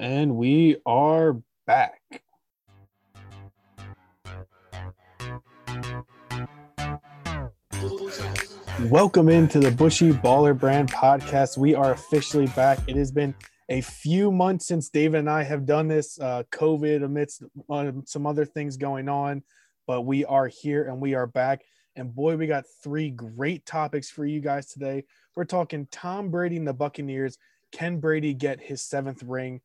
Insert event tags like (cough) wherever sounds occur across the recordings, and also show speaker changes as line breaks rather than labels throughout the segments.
And we are back. Welcome into the Bushy Baller Brand podcast. We are officially back. It has been a few months since David and I have done this, uh, COVID amidst uh, some other things going on, but we are here and we are back. And boy, we got three great topics for you guys today. We're talking Tom Brady and the Buccaneers. Can Brady get his seventh ring?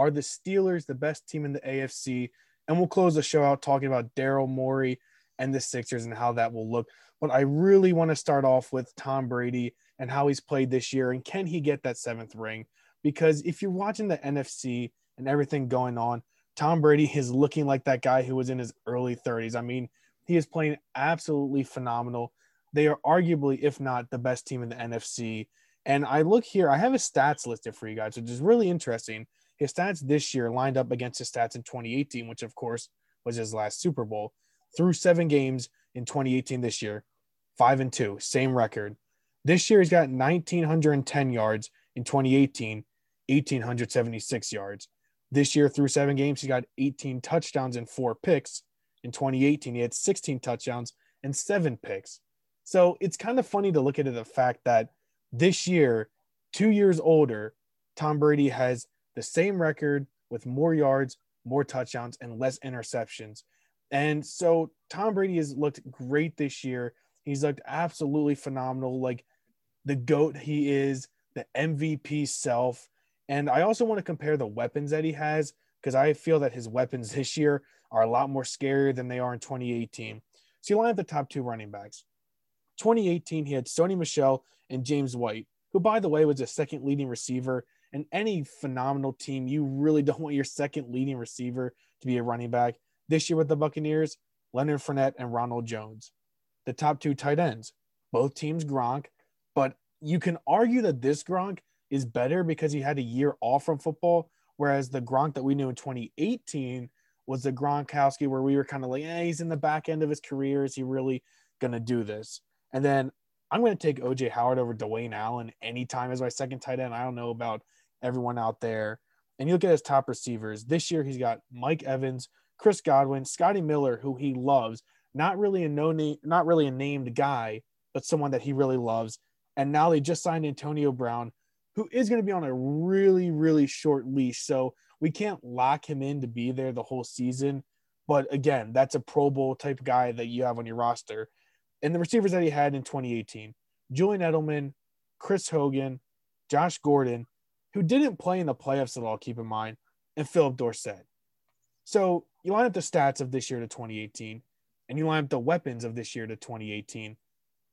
Are the Steelers the best team in the AFC? And we'll close the show out talking about Daryl Morey and the Sixers and how that will look. But I really want to start off with Tom Brady and how he's played this year and can he get that seventh ring? Because if you're watching the NFC and everything going on, Tom Brady is looking like that guy who was in his early 30s. I mean, he is playing absolutely phenomenal. They are arguably, if not the best team in the NFC. And I look here, I have his stats listed for you guys, which is really interesting. His stats this year lined up against his stats in 2018, which of course was his last Super Bowl. Through seven games in 2018 this year, five and two, same record. This year he's got 1,910 yards in 2018, 1,876 yards. This year through seven games, he got 18 touchdowns and four picks. In 2018, he had 16 touchdowns and seven picks. So it's kind of funny to look at the fact that this year, two years older, Tom Brady has the same record with more yards, more touchdowns, and less interceptions. And so Tom Brady has looked great this year. He's looked absolutely phenomenal, like the GOAT he is, the MVP self. And I also want to compare the weapons that he has because I feel that his weapons (laughs) this year are a lot more scarier than they are in 2018. So you line up the top two running backs. 2018, he had Sony Michel and James White, who, by the way, was a second leading receiver. And any phenomenal team, you really don't want your second leading receiver to be a running back. This year with the Buccaneers, Leonard Fournette and Ronald Jones the top two tight ends. Both teams Gronk, but you can argue that this Gronk is better because he had a year off from football, whereas the Gronk that we knew in 2018 was the Gronkowski where we were kind of like, eh, he's in the back end of his career. Is he really going to do this? And then I'm going to take OJ Howard over Dwayne Allen anytime as my second tight end. I don't know about everyone out there. And you look at his top receivers this year, he's got Mike Evans, Chris Godwin, Scotty Miller, who he loves, not really a no name, not really a named guy, but someone that he really loves. And now they just signed Antonio Brown, who is going to be on a really, really short leash. So we can't lock him in to be there the whole season. But again, that's a Pro Bowl type guy that you have on your roster. And the receivers that he had in 2018 Julian Edelman, Chris Hogan, Josh Gordon, who didn't play in the playoffs at all, keep in mind, and Philip Dorsett. So you line up the stats of this year to 2018 and you line up the weapons of this year to 2018.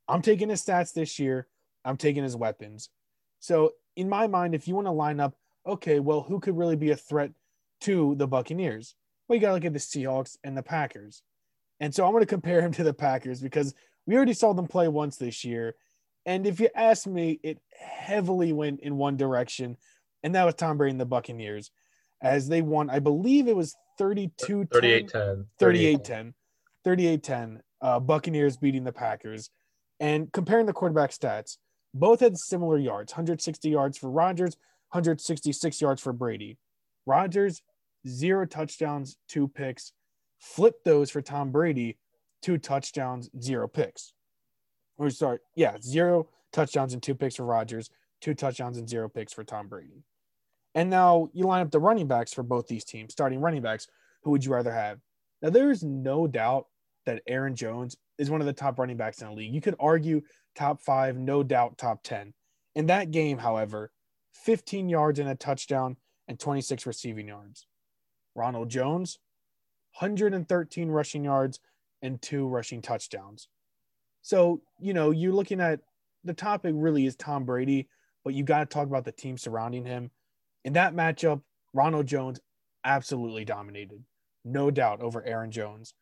I'm taking his stats this year. I'm taking his weapons. So in my mind, if you want to line up, okay, well, who could really be a threat to the Buccaneers? Well, you got to look at the Seahawks and the Packers. And so I'm going to compare him to the Packers because we already saw them play once this year. And if you ask me, it heavily went in one direction, and that was Tom Brady and the Buccaneers as they won, I believe it was 32
38 10.
38 10. 38 10, uh, Buccaneers beating the Packers. And comparing the quarterback stats, both had similar yards 160 yards for Rodgers, 166 yards for Brady. Rodgers, zero touchdowns, two picks. Flip those for Tom Brady, two touchdowns, zero picks. Or sorry, yeah, zero touchdowns and two picks for Rodgers, two touchdowns and zero picks for Tom Brady. And now you line up the running backs for both these teams, starting running backs. Who would you rather have? Now, there's no doubt that Aaron Jones is one of the top running backs in the league. You could argue top five, no doubt top 10. In that game, however, 15 yards and a touchdown and 26 receiving yards. Ronald Jones, 113 rushing yards and two rushing touchdowns. So, you know, you're looking at the topic really is Tom Brady, but you got to talk about the team surrounding him. In that matchup, Ronald Jones absolutely dominated, no doubt, over Aaron Jones.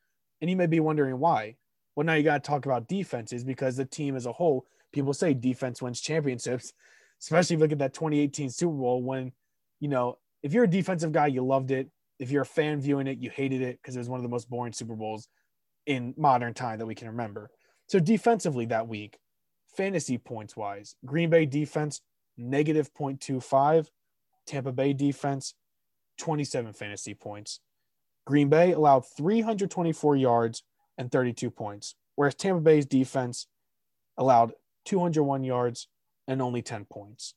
And you may be wondering why. Well, now you got to talk about defenses because the team as a whole, people say defense wins championships, (laughs) especially if you look at that 2018 Super Bowl when, you know, if you're a defensive guy, you loved it. If you're a fan viewing it, you hated it because it was one of the most boring Super Bowls in modern time that we can remember. So defensively that week, fantasy points wise, Green Bay defense negative 0.25, Tampa Bay defense 27 fantasy points. Green Bay allowed 324 yards and 32 points, whereas Tampa Bay's defense allowed 201 yards and only 10 points.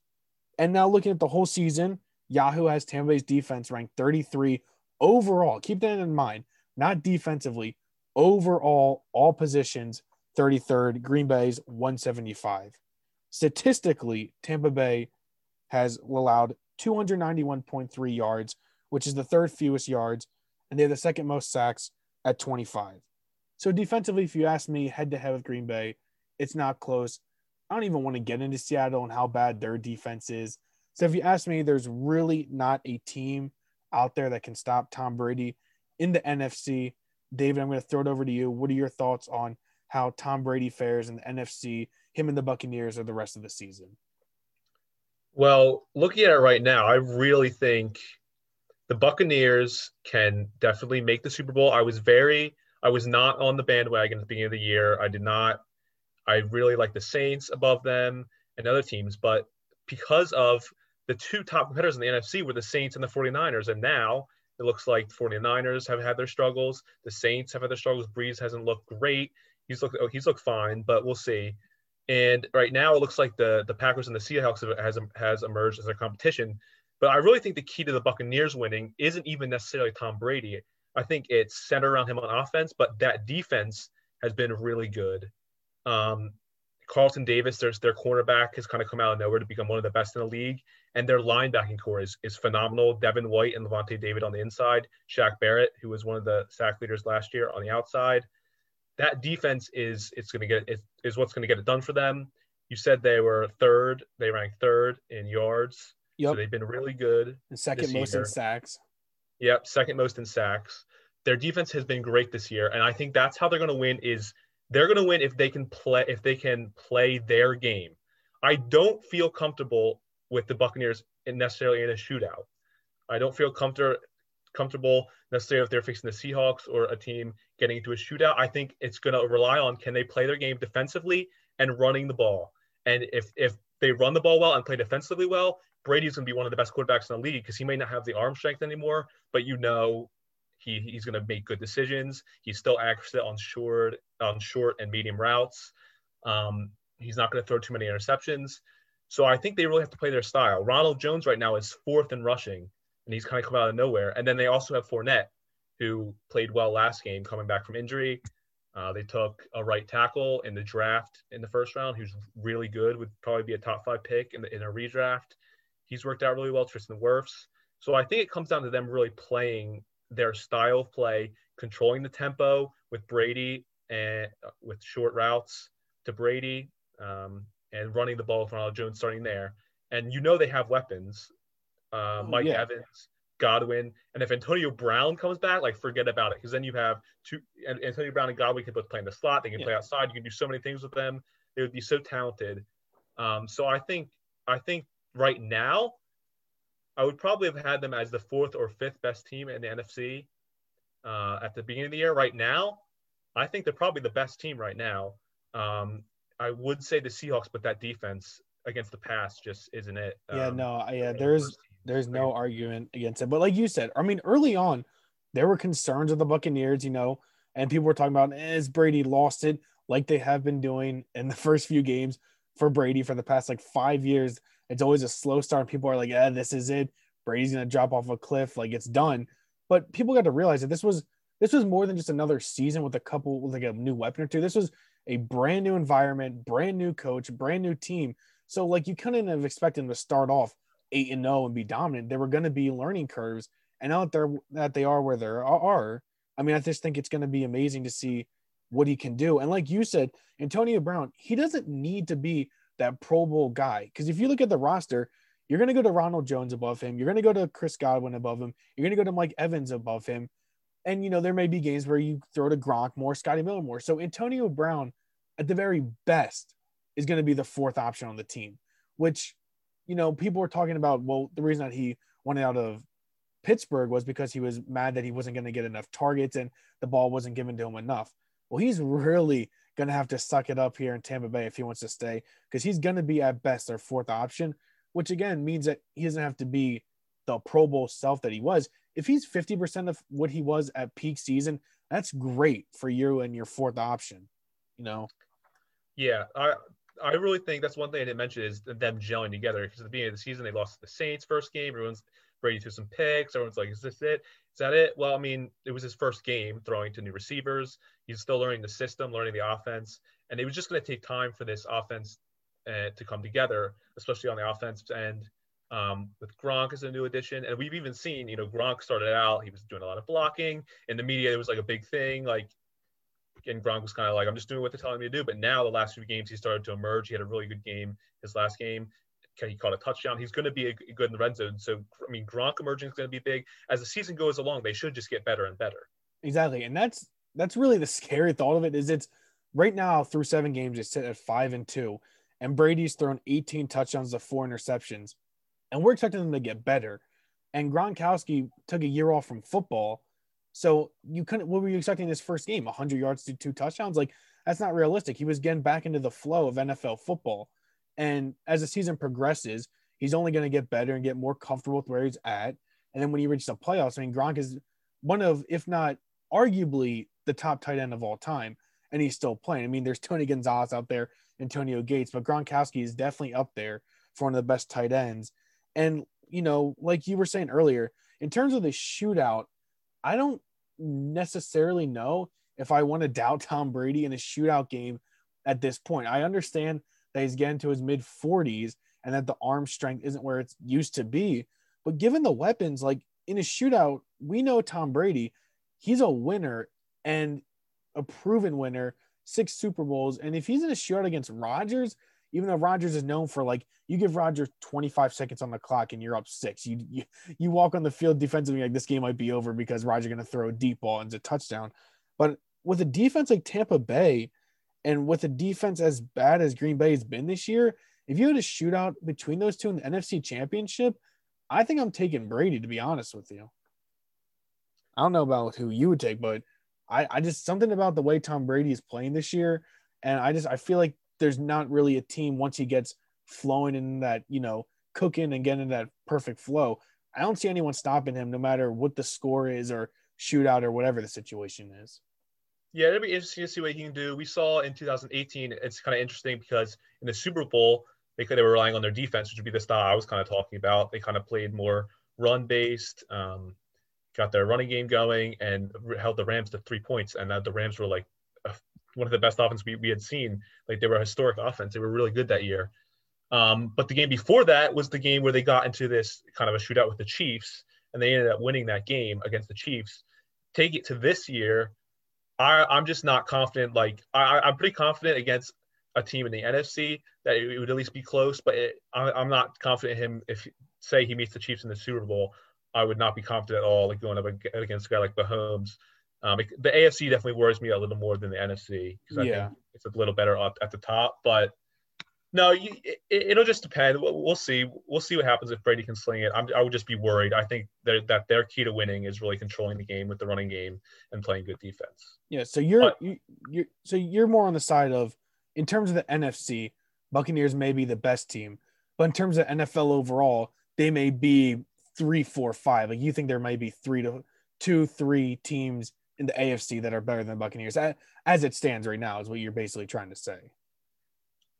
And now looking at the whole season, Yahoo has Tampa Bay's defense ranked 33 overall. Keep that in mind, not defensively, overall, all positions, 33rd. Green Bay's 175. Statistically, Tampa Bay has allowed 291.3 yards, which is the third fewest yards, and they have the second most sacks at 25. So defensively, if you ask me head to head with Green Bay, it's not close. I don't even want to get into Seattle and how bad their defense is. So if you ask me, there's really not a team out there that can stop Tom Brady in the NFC. David, I'm going to throw it over to you. What are your thoughts on how Tom Brady fares in the NFC, him and the Buccaneers, or the rest of the season?
Well, looking at it right now, I really think the Buccaneers can definitely make the Super Bowl. I was very, I was not on the bandwagon at the beginning of the year. I did not, I really like the Saints above them and other teams, but because of the two top competitors in the NFC were the Saints and the 49ers. And now it looks like the 49ers have had their struggles. The Saints have had their struggles. Brees hasn't looked great. He's looked, oh, he's looked fine, but we'll see. And right now it looks like the, the Packers and the Seahawks have, has, has emerged as a competition. But I really think the key to the Buccaneers winning isn't even necessarily Tom Brady. I think it's centered around him on offense, but that defense has been really good. Um, Carlton Davis, their, their cornerback, has kind of come out of nowhere to become one of the best in the league. And their linebacking core is, is phenomenal. Devin White and Lavonte David on the inside. Shaq Barrett, who was one of the sack leaders last year, on the outside. That defense is it's going to get is, is what's going to get it done for them. You said they were third. They ranked third in yards. Yep. So they've been really good.
And second most year. in sacks.
Yep, second most in sacks. Their defense has been great this year, and I think that's how they're going to win. Is they're going to win if they can play if they can play their game. I don't feel comfortable with the Buccaneers necessarily in a shootout. I don't feel comfortable comfortable necessarily if they're facing the Seahawks or a team getting into a shootout. I think it's going to rely on can they play their game defensively and running the ball. And if if they run the ball well and play defensively well, Brady's going to be one of the best quarterbacks in the league because he may not have the arm strength anymore, but you know he, he's going to make good decisions. He's still accurate on short on short and medium routes. Um, he's not going to throw too many interceptions. So I think they really have to play their style. Ronald Jones right now is fourth in rushing, and he's kind of come out of nowhere. And then they also have Fournette, who played well last game, coming back from injury. Uh, they took a right tackle in the draft in the first round, who's really good, would probably be a top five pick in, the, in a redraft. He's worked out really well, Tristan Wirfs. So I think it comes down to them really playing their style of play, controlling the tempo with Brady and uh, with short routes to Brady um, and running the ball with Ronald Jones starting there. And you know they have weapons. Uh, Mike yeah. Evans, Godwin, and if Antonio Brown comes back, like forget about it, because then you have two. And Antonio Brown and Godwin can both play in the slot. They can yeah. play outside. You can do so many things with them. They would be so talented. Um, so I think I think right now I would probably have had them as the fourth or fifth best team in the NFC uh, at the beginning of the year. Right now, I think they're probably the best team right now. Um, I would say the Seahawks, but that defense against the pass just isn't it.
Yeah, um, no, yeah, there's there's no argument against it. But like you said, I mean, early on, there were concerns of the Buccaneers, you know, and people were talking about eh, is Brady lost it like they have been doing in the (laughs) first few games for Brady for the past like five years. It's always a slow start. People are like, yeah, this is it. Brady's gonna drop off a cliff, like it's done. But people got to realize that this was this was more than just another season with a couple with like a new weapon or two. This was a brand new environment, brand new coach, brand new team. So like you couldn't have expected them to start off eight and zero oh and be dominant. There were going to be learning curves, and now that they're that they are where they are, I mean, I just think it's going to be amazing to see what he can do. And like you said, Antonio Brown, he doesn't need to be that Pro Bowl guy. Because if you look at the roster, you're going to go to Ronald Jones above him. You're going to go to Chris Godwin above him. You're going to go to Mike Evans above him. And, you know, there may be games where you throw to Gronk more, Scotty Miller more. So Antonio Brown, at the very best, is going to be the fourth option on the team, which, you know, people were talking about. Well, the reason that he wanted out of Pittsburgh was because he was mad that he wasn't going to get enough targets and the ball wasn't given to him enough. Well, he's really going to have to suck it up here in Tampa Bay if he wants to stay because he's going to be at best their fourth option, which again means that he doesn't have to be the Pro Bowl self that he was. If he's 50% of what he was at peak season, that's great for you and your fourth option, you know?
Yeah. I, I really think that's one thing I didn't mention is them gelling together because at the beginning of the season they lost to the Saints first game. Everyone's Brady threw some picks. Everyone's like, "Is this it? Is that it?" Well, I mean, it was his first game throwing to new receivers. He's still learning the system, learning the offense, and it was just going to take time for this offense uh, to come together, especially on the offense end. Um, with Gronk as a new addition, and we've even seen, you know, Gronk started out, he was doing a lot of blocking. In the media, it was like a big thing. Like and Gronk was kind of like, I'm just doing what they're telling me to do. But now the last few games, he started to emerge. He had a really good game his last game. He caught a touchdown. He's going to be a, good in the red zone. So, I mean, Gronk emerging is going to be big. As the season goes along, they should just get better and better.
Exactly. And that's that's really the scary thought of it is it's right now through seven games, they sit at five and two. And Brady's thrown 18 touchdowns to four interceptions. And we're expecting them to get better. And Gronkowski took a year off from football so you couldn't. What were you expecting this first game? 100 yards to two touchdowns? Like that's not realistic. He was getting back into the flow of NFL football, and as the season progresses, he's only going to get better and get more comfortable with where he's at. And then when he reaches the playoffs, I mean, Gronk is one of, if not arguably, the top tight end of all time, and he's still playing. I mean, there's Tony Gonzalez out there, Antonio Gates, but Gronkowski is definitely up there for one of the best tight ends. And you know, like you were saying earlier, in terms of the shootout, I don't necessarily know if I want to doubt (laughs) Tom Brady in a shootout game at this point. I understand that he's getting to his mid 40s and that the arm strength isn't where it's used to be. But given the weapons, like in a shootout, we know Tom Brady, he's a winner and a proven winner, six Super Bowls. And if he's in a shootout against Rodgers, even though Rodgers is known for like you give Rodgers 25 seconds on the clock and you're up six. You you, you walk on the field defensively like this game might be over because Rodgers going to throw a deep ball and it's a touchdown. But with a defense like Tampa Bay and with a defense as bad as Green Bay has been this year, if you had a shootout between those two in the NFC Championship, I think I'm taking Brady to be honest with you. I don't know about who you would take, but I, I just something about the way Tom Brady is playing this year, and I just I feel like there's not really a team once he gets flowing in that, you know, cooking and getting that perfect flow. I don't see anyone stopping him no matter what the score is or shootout or whatever the situation is.
Yeah, it'll be interesting to see what he can do. We saw in 2018, it's kind of interesting because in the Super Bowl, they they were relying on their defense, which would be the style I was kind of talking about. They kind of played more run based, um, got their running game going, and held the Rams to three points. And the Rams were like one of the best offense we, we had seen. Like they were a historic offense. They were really good that year. Um, but the game before that was the game where they got into this kind of a shootout with the Chiefs, and they ended up winning that game against the Chiefs. Take it to this year, I, I'm just not confident. Like I, I'm pretty confident against a team in the NFC that it would at least be close, but it, I, I'm not confident in him. If say he meets the Chiefs in the Super Bowl, I would not be confident at all. Like going up against a guy like Mahomes. Um, it, the AFC definitely worries me a little more than the NFC because I yeah. think it's a little better up at the top. But no, you, it, will just depend. We'll, we'll, see. We'll see what happens if Brady can sling it. I'm, i would just be worried. I think that, that their key to winning is really controlling the game with the running game and playing good defense.
Yeah. So you're but, you, you're so you're more on the side of in terms of the NFC, Buccaneers may be the best team, but in terms of NFL overall, they may be three, four, five. Like you think there might be three to two, three teams in the AFC that are better than the Buccaneers as it stands right now is what you're basically trying to say.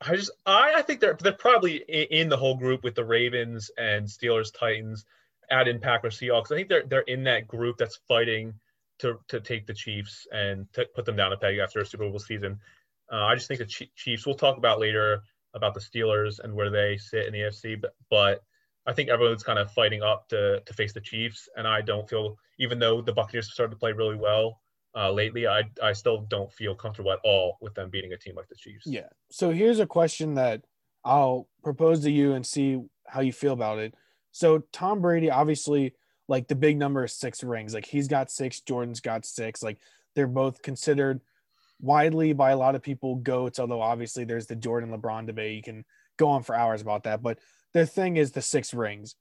I just I, I think they're they're probably in the whole group with the Ravens and Steelers, Titans, add in Packers, Seahawks. I think they're they're in that group that's fighting to to take the Chiefs and to put them down a peg after a Super Bowl season. Uh, I just think the Chiefs. We'll talk about later about the Steelers and where they sit in the AFC, but but I think everyone's kind of fighting up to to face the Chiefs, and I don't feel even though the Buccaneers have started to play really well uh, lately, I I still don't feel comfortable at all with them beating a team like the Chiefs.
Yeah. So here's a question that I'll propose to you and see how you feel about it. So Tom Brady, obviously, like the big number is six rings. Like he's got six, Jordan's got six. Like they're both considered widely by a lot of people goats. Although obviously there's the Jordan LeBron debate. You can go on for hours about that, but the thing is the six rings.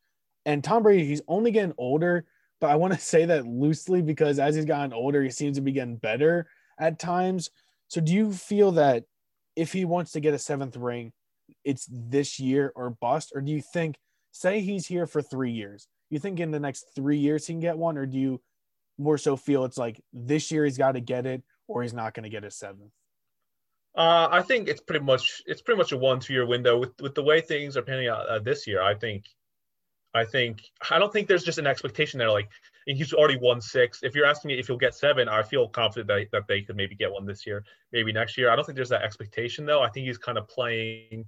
And Tom Brady, he's only getting older, but I want to (laughs) say that loosely because as he's gotten older, he seems to be getting better at times. So do you feel that if he wants to get a seventh ring, it's this year or bust? Or do you think, say he's here for three years, You think in the next three years he can get one, or do you more so feel it's like this year he's got to get it, or he's not going to get a seventh?
Uh, I think it's pretty much it's pretty much a one two year window with with the way things are panning out uh, this year. I think, I think I don't think there's just an expectation there. Like he's already won six. If you're asking me if he'll get seven, I feel confident that, that they could maybe get one this year, maybe next year. I don't think there's that expectation though. I think he's kind of playing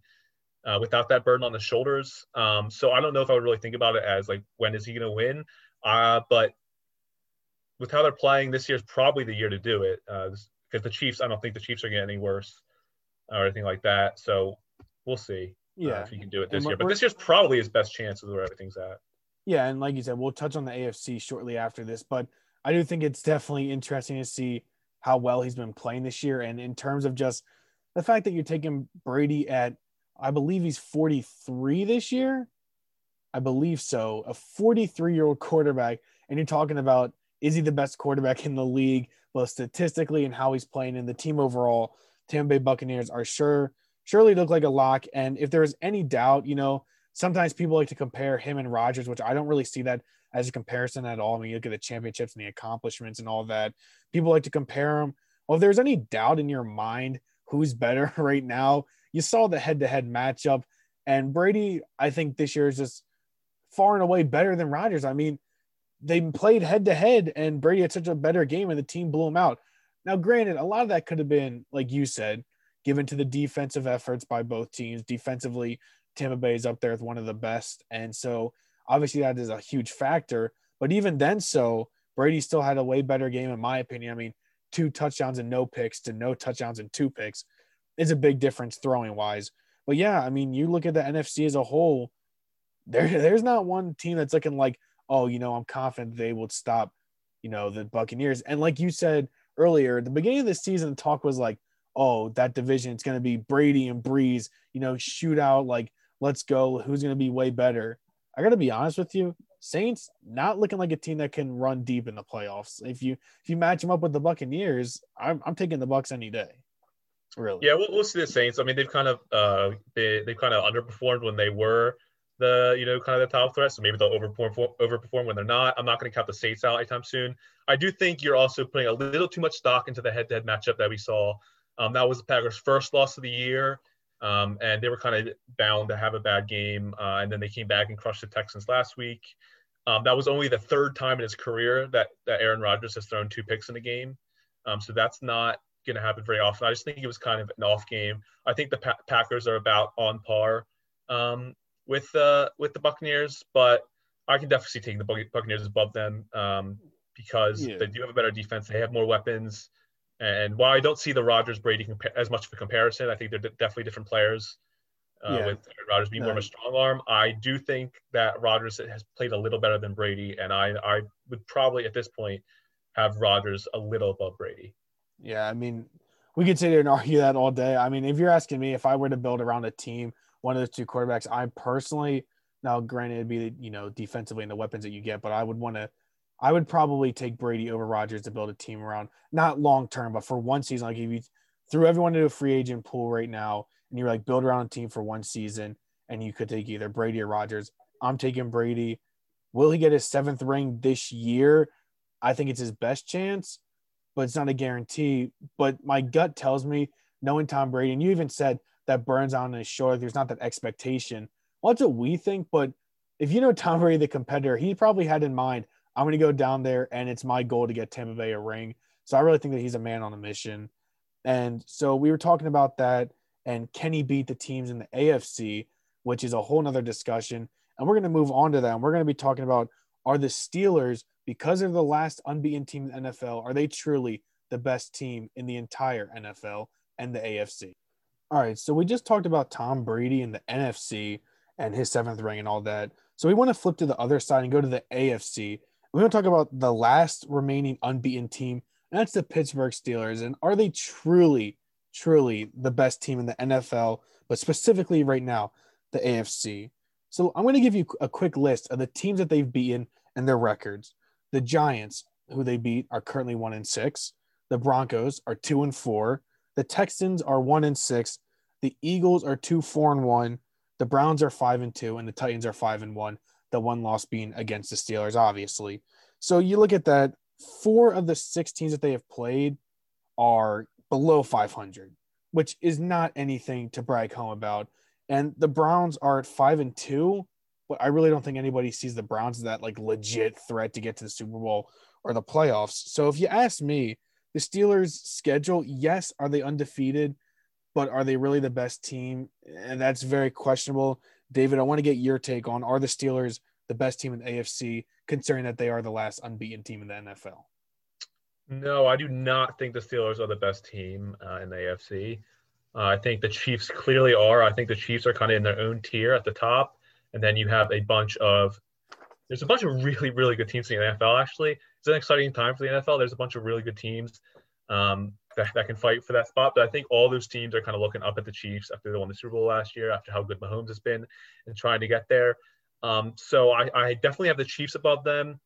uh, without that burden on the shoulders. Um, so I don't know if I would really think about it as like when is he going to win? Uh, but with how they're playing, this year's probably the year to do it. Uh, because the Chiefs, I don't think the Chiefs are getting any worse or anything like that. So we'll see. Uh, yeah, uh, if he can do it this year. But this year's probably his best chance of where everything's at.
Yeah, and like you said, we'll touch on the AFC shortly after this, but I do think it's definitely interesting to see how well he's been playing this year, and in terms of just the fact that you're taking Brady at, I believe he's 43 this year. I believe so. A 43 year old quarterback, and you're talking about is he the best quarterback in the league? both statistically and how he's playing in the team overall, Tampa Bay Buccaneers are sure surely look like a lock. And if there's any doubt, you know, sometimes people like to compare him and Rodgers, which I don't really see that as a comparison at all. I mean, you look at the championships and the accomplishments and all that. People like to compare them. Well, if there's any doubt in your mind who's better (laughs) right now, you saw the head-to-head matchup, and Brady, I think this year is just far and away better than Rodgers. I mean, they played head to head and Brady had such a better game and the team blew him out. Now, granted, a lot of that could have been, like you said, given to the defensive efforts by both teams. Defensively, Tampa Bay is up there with one of the best. And so obviously that is a huge factor. But even then, so Brady still had a way better game, in my opinion. I mean, two touchdowns and no picks to no touchdowns and two picks is a big difference throwing wise. But yeah, I mean, you look at the NFC as a whole, there, there's not one team that's looking like oh, you know, I'm confident they will stop, you know, the Buccaneers. And like you said earlier, the beginning of the season, the talk was like, oh, that division, it's going to be Brady and Brees, you know, shootout, like, let's go. Who's going to be way better? I got to be honest with you. Saints not looking like a team that can run deep in the playoffs. If you if you match them up with the Buccaneers, I'm, I'm taking the Bucks any day. Really?
Yeah, we'll, we'll see the Saints. I mean, they've kind of uh they they kind of underperformed when they were the you know kind of the top threat. So maybe they'll overperform overperform when they're not. I'm not going to count the Saints out anytime soon. I do think you're also putting a little too much stock into the head-to-head matchup that we saw. Um, that was the Packers' first loss of the year, um, and they were kind of bound to have a bad game. Uh, and then they came back and crushed the Texans last week. Um, that was only the third time in his career that that Aaron Rodgers has thrown two picks in a game. Um, so that's not going to happen very often. I just think it was kind of an off game. I think the pa- Packers are about on par um, with uh, with the Buccaneers, but I can definitely see taking the Buccaneers above them um, because yeah. they do have a better defense. They have more weapons, and while I don't see the Rodgers Brady compa- as much of a comparison, I think they're definitely different players. Uh, yeah. With Rodgers being no. more of a strong arm, I do think that Rodgers has played a little better than Brady, and I I would probably at this point have Rodgers a little above Brady.
Yeah, I mean, we could sit here and argue that all day. I mean, if you're asking me if I were to build around a team one of the two quarterbacks. I personally, now granted, it'd be you know defensively and the weapons that you get, but I would want to, I would probably take Brady over Rodgers to build a team around, not long term, but for one season. Like if you threw everyone into a free agent pool right now, and you're like build around a team for one season, and you could take either Brady or Rodgers. I'm taking Brady. Will he get his seventh ring this year? I think it's his best chance, but it's not a guarantee. But my gut tells me, knowing Tom Brady, and you even said that burns on his shoulder. There's not that expectation. Well, that's what we think. But if you know Tom Brady, the competitor, he probably had in mind, I'm going to go down there and it's my goal to get Tampa Bay a ring. So I really think that he's a man on a mission. And so we were talking about that. And can he beat the teams in the AFC, which is a whole nother discussion. And we're going to move on to that. And we're going to be talking about are the Steelers, because they're the last unbeaten team in the NFL, are they truly the best team in the entire NFL and the AFC? All right, so we just talked about Tom Brady and the NFC and his seventh ring and all that. So we want to flip to the other side and go to the AFC. We want to talk about the last remaining unbeaten team, and that's the Pittsburgh Steelers. And are they truly, truly the best team in the NFL, but specifically right now, the AFC? So I'm going to give you a quick list of the teams that they've beaten and their records. The Giants, who they beat, are currently one and six. The Broncos are two and four. The Texans are one and six. The Eagles are two, four and one. The Browns are five and two, and the Titans are five and one. The one loss being against the Steelers, obviously. So you look at that, four of the six teams that they have played are below 500, which is not anything to brag home about. And the Browns are at five and two, but I really don't think anybody sees the Browns as that like legit threat to get to the Super Bowl or the playoffs. So if you ask me, the Steelers' schedule, yes, are they undefeated, but are they really the best team? And that's very questionable. David, I want to get your take on are the Steelers the best team in the AFC, considering that they are the last unbeaten team in the NFL?
No, I do not think the Steelers are the best team uh, in the AFC. Uh, I think the Chiefs clearly are. I think the Chiefs are kind of in their own tier at the top, and then you have a bunch of there's a bunch of really really good teams in the NFL. Actually, it's an exciting time for the NFL. There's a bunch of really good teams um, that, that can fight for that spot. But I think all those teams are kind of looking up at the Chiefs after they won the Super Bowl last year, after how good Mahomes has been and trying to get there. Um, so I, I, definitely have the Chiefs above them.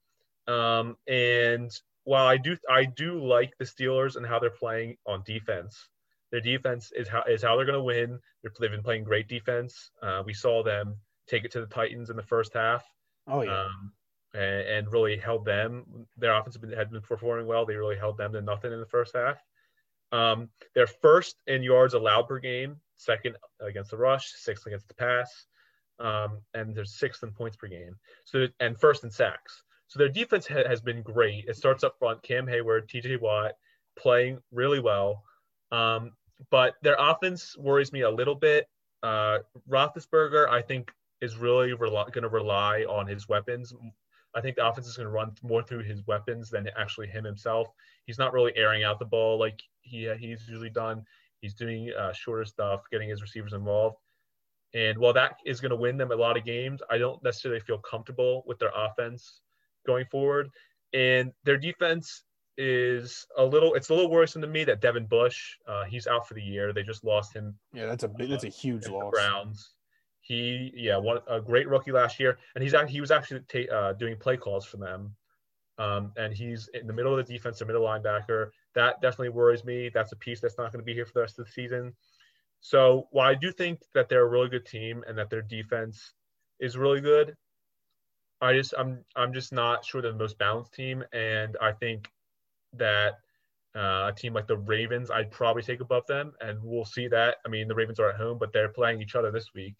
Um, and while I do I do like the Steelers and how they're playing on defense, their defense is how is how they're going to win. they have been playing great defense. Uh, we saw them take it to the Titans in the first half.
Oh yeah. Um,
and, and, really held them. Their offense had been performing well. They really held them to nothing in the first half. Um, they're first in yards allowed per game, second against the rush, sixth against the pass, um, and they're sixth in points per game. So and first in sacks. So their defense ha- has been great. It starts up front, Cam Heyward, T.J. Watt playing really well, um, but their offense worries me a little bit. Uh, Roethlisberger, I think, is really going to rely on his weapons I think the offense is going to run more through his weapons than actually him himself. He's not really airing out the ball like he he's usually done. He's doing uh, shorter stuff, getting his receivers involved. And while that is going to win them a lot of games, I don't necessarily feel comfortable with their offense going forward. And their defense is a little it's a little worrisome to me that Devin Bush, uh, he's out for the year. They just lost him.
Yeah, that's a big, that's a huge loss.
Browns. He, yeah, one a great rookie last year, and he's he was actually ta- uh, doing play calls for them. Um, and he's in the middle of the defense, a middle linebacker. That definitely worries me. That's a piece that's not going to be here for the rest of the season. So while I do think that they're a really good team and that their defense is really good, I just I'm I'm just not sure they're the most balanced team, and I think that uh, a team like the Ravens I'd probably take above them, and we'll see that. I mean, the Ravens are at home, but they're playing each other this week,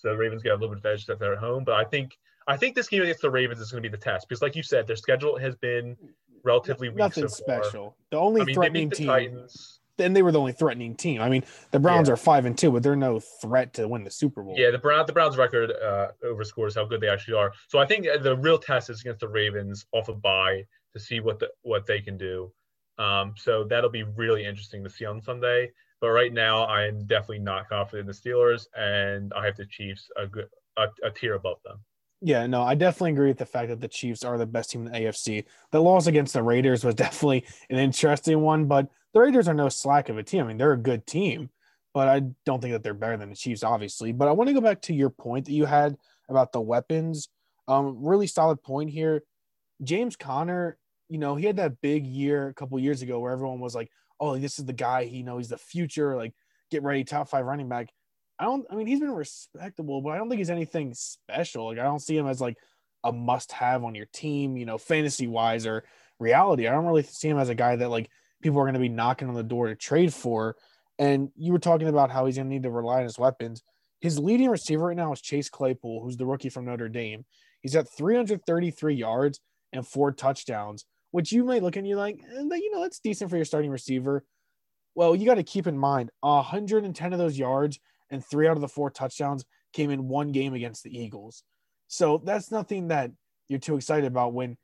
so the Ravens get a little bit of edge that they're at home. But I think I think this game against the Ravens is going to be the test because, like you said, their schedule has been relatively weak.
Nothing
so
special. The only I mean, threatening the team. Titans. Then they were the only threatening team. I mean, the Browns yeah. are five and two, but they're no threat to win the Super Bowl.
Yeah, the Brown the Browns record uh, overscores how good they actually are. So I think the real test is against the Ravens off a of bye to see what the what they can do. Um, so that'll be really interesting to see on Sunday. But right now, I am definitely not confident in the Steelers, and I have the Chiefs a good a, a tier above them.
Yeah, no, I definitely agree with the fact that the Chiefs are the best team in the AFC. The loss against the Raiders was (laughs) definitely an interesting one, but the Raiders are no slack of a team. I mean, they're a good team, but I don't think that they're better than the Chiefs, obviously. But I want to go back to your point that you had about the weapons. Um, really solid point here. James Conner, you know, he had that big year a couple years ago where everyone was like, oh, this is the guy. He know he's the future. Like, get ready, top five running back. I don't. I mean, he's been respectable, but I don't think he's anything special. Like, I don't see him as like a must-have on your team. You know, fantasy wise or reality. I don't really see him as a guy that like people are going to be knocking on the door to trade for. And you were talking about how he's going to need to rely on his weapons. His leading receiver right now is Chase Claypool, who's the rookie from Notre Dame. He's at 333 yards and four touchdowns which you might look and you're like, eh, you know, that's decent for your starting receiver. Well, you got to keep in mind 110 of those yards and three out of the four touchdowns came in one game against the Eagles. So that's nothing that you're too excited about when,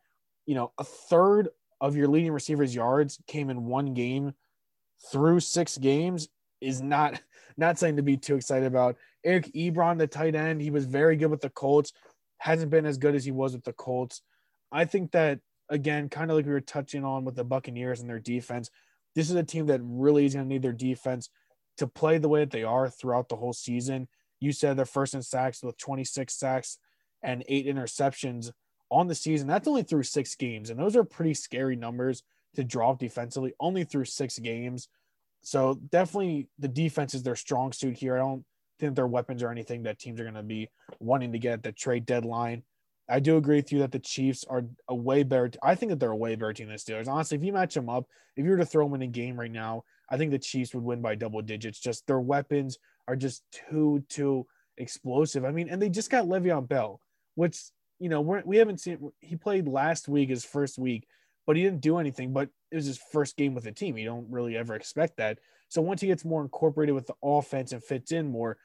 you know, a third of your leading receivers' yards came in one game through six games is not not something to be too excited about. Eric Ebron, the tight end, he was very good with the Colts. Hasn't been as good as he was with the Colts. I think that again, kind of like we were touching on with the Buccaneers and their defense, this is a team that really is going to need their defense to play the way that they are throughout the whole season. You said they're first in sacks with 26 sacks and eight interceptions on the season. That's only through six games. And those are pretty scary numbers to drop defensively, only through six games. So definitely the defense is their strong suit here. I don't think their weapons are anything that teams are going to be wanting to get at the trade deadline. I do agree with you that the Chiefs are a way better. I think that they're a way better team than the Steelers. Honestly, if you match them up, if you were to throw them in a game right now, I think the Chiefs would win by double digits. Just their weapons are just too too explosive. I mean, and they just got Le'Veon Bell, which you know we're, we haven't seen. He played last week, his first week, but he didn't do anything. But it was his first game with the team. You don't really ever expect that. So once he gets more incorporated with the offense and fits in more,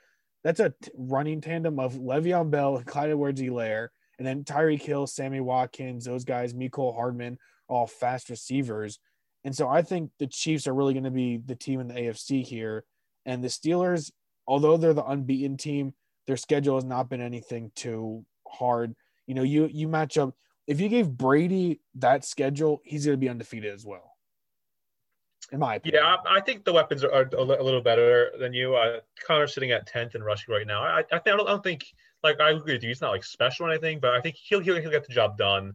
that's a t- running tandem of Le'Veon Bell and Clyde Edwards-Helaire, and then Tyreek Hill, Sammy Watkins, those guys, Mecole Hardman, all fast receivers. And so I think the Chiefs are really going to be the team in the AFC here. And the Steelers, although they're the unbeaten team, their schedule has not been anything too hard. You know, you you match up if you gave Brady that schedule, he's going to be undefeated as well. In my opinion.
Yeah, I, think the weapons are, a little better than you. Uh, Conner's sitting at tenth in rushing right now. I, I, I don't think like I agree with you. He's not like special or anything, but I think he'll he'll, he'll get the job done.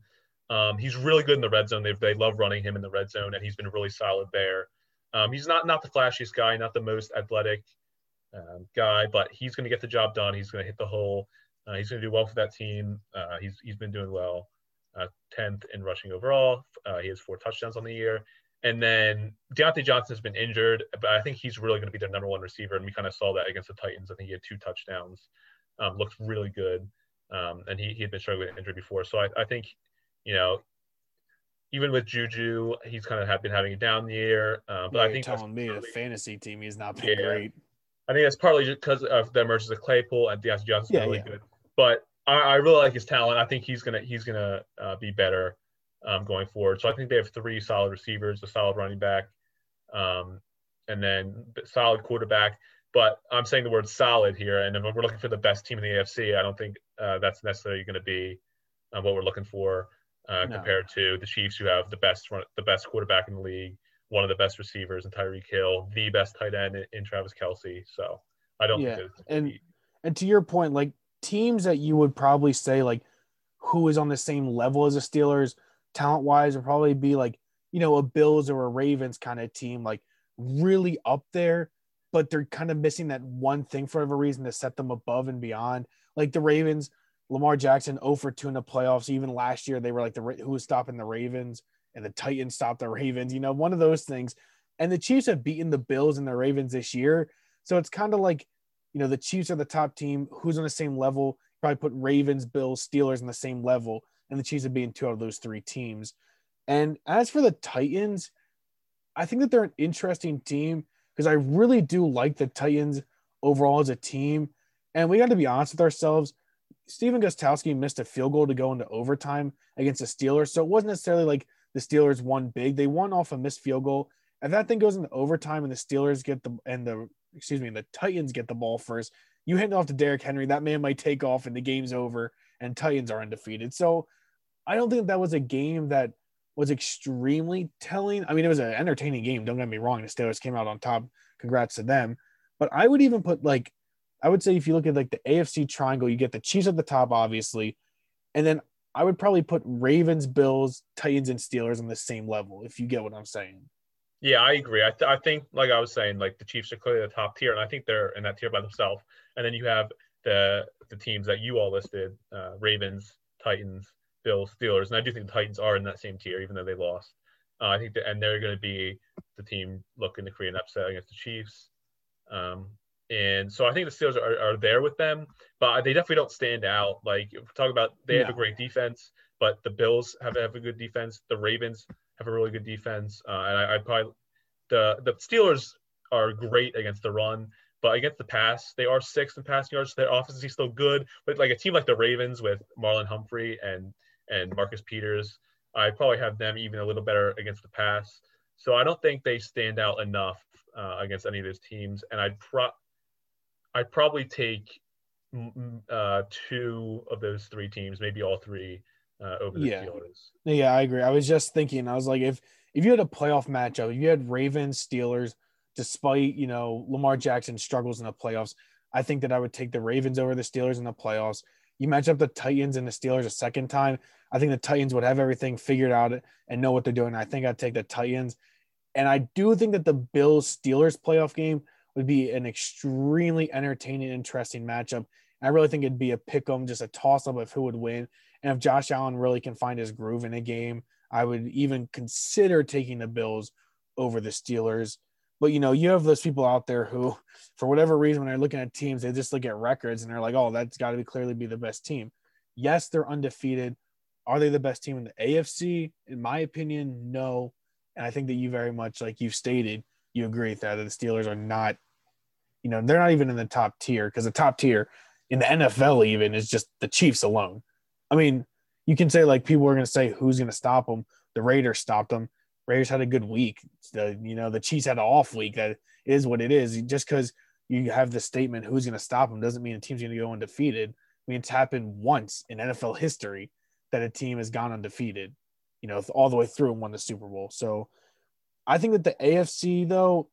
Um, he's really good in the red zone. They they love running him in the red zone, and he's been really solid there. Um, he's not not the flashiest guy, not the most athletic um, guy, but he's going to get the job done. He's going to hit the hole. Uh, he's going to do well for that team. Uh, he's he's been doing well. Uh, tenth in rushing overall. Uh, he has four touchdowns on the year. And then Diontae Johnson has been injured, but I think he's really going to be their number one receiver. And we kind of saw that against the Titans. I think he had two touchdowns. Um, looked really good. Um, and he, he had been struggling with injury before. So I, I think, you know, even with Juju, he's kind of have been having a down year. Uh, but yeah, I think
telling me the fantasy team he's not been yeah, great.
I think that's partly just because of the emergence of Claypool and Diontae Johnson yeah, really yeah. good. But I, I, really like his talent. I think he's gonna he's gonna uh, be better um, going forward. So I think they have three solid receivers, a solid running back, um, and then solid quarterback. But I'm saying the word solid here, and if we're looking for the best team in the AFC, I don't think uh, that's necessarily going to be uh, what we're looking for uh, no. compared to the Chiefs, who have the best the best quarterback in the league, one of the best receivers in Tyreek Hill, the best tight end in, in Travis Kelce. So I don't think.
yeah. and and to your point, like teams that you would probably say like who is on the same level as the Steelers talent wise would probably be like you know a Bills or a Ravens kind of team like really up there but they're kind of missing that one thing for whatever reason to set them above and beyond like the Ravens Lamar Jackson 0 for 2 in the playoffs even last year they were like the who was stopping the Ravens and the Titans stopped the Ravens you know one of those things and the Chiefs have beaten the Bills and the Ravens this year so it's kind of like you know, the Chiefs are the top team. Who's on the same level? Probably put Ravens, Bills, Steelers on the same level, and the Chiefs would be two out of those three teams. And as for the Titans, I think that they're an interesting team because I really do like the Titans overall as a team. And we got to be honest with ourselves. Stephen Gostkowski missed a field goal to go into overtime against the Steelers. So it wasn't necessarily like the Steelers won big. They won off a missed field goal. If that thing goes into overtime and the Steelers get the and the excuse me, the Titans get the ball first. You hand it off to Derrick Henry, that man might take off and the game's over, and Titans are undefeated. So I don't think that was a game that was extremely telling. I mean, it was an entertaining game. Don't get me wrong. The Steelers came out on top. Congrats to them. But I would even put like, I would say if you look at like the AFC triangle, you get the Chiefs at the top, obviously. And then I would probably put Ravens, Bills, Titans, and Steelers on the same level, if you get what I'm saying.
Yeah, I agree. I, th- I think, like I was saying, like the Chiefs are clearly the top tier, and I think they're in that tier by themselves. And then you have the the teams that you all listed: uh, Ravens, Titans, Bills, Steelers, and I do think the Titans are in that same tier, even though they lost. Uh, I think, that, and they're going to be the team looking to create an upset against the Chiefs. Um, and so I think the Steelers are, are there with them, but they definitely don't stand out. Like talk about, they no. have a great defense, but the Bills have, have a good defense. The Ravens have a really good defense, uh, and I, I probably the the Steelers are great against the run, but against the pass, they are sixth in passing yards. Their offense is still good, but like a team like the Ravens with Marlon Humphrey and and Marcus Peters, I probably have them even a little better against the pass. So I don't think they stand out enough uh, against any of those teams, and I'd pro I'd probably take uh, two of those three teams, maybe all three, uh, over the yeah. Steelers.
Yeah, I agree. I was just thinking, I was like, if if you had a playoff matchup, if you had Ravens, Steelers, despite you know Lamar Jackson struggles in the playoffs, I think that I would take the Ravens over the Steelers in the playoffs. You match up the Titans and the Steelers a second time. I think the Titans would have everything figured out and know what they're doing. I think I'd take the Titans. And I do think that the Bills Steelers playoff game would be an extremely entertaining, interesting matchup. I really think it'd be a pick 'em, just a toss up of who would win. And if Josh Allen really can find his groove in a game, I would even consider taking the Bills over the Steelers. But you know, you have those people out there who, for whatever reason, when they're looking at teams, they just look at records and they're like, "Oh, that's got to be clearly be the best team." Yes, they're undefeated. Are they the best team in the AFC? In my opinion, no. And I think that you very much, like you've stated, you agree with that, that the Steelers are not, you know, they're not even in the top tier because the top tier in the NFL even is just the Chiefs alone. I mean, you can say like people are going to say who's going to stop them. The Raiders stopped them. Raiders had a good week. The you know the Chiefs had an off week. That is what it is. Just because you have the statement who's going to stop them doesn't mean the team's going to go undefeated. I mean, it's happened once in NFL history that a team has gone undefeated, you know, all the way through and won the Super Bowl. So I think that the AFC, though,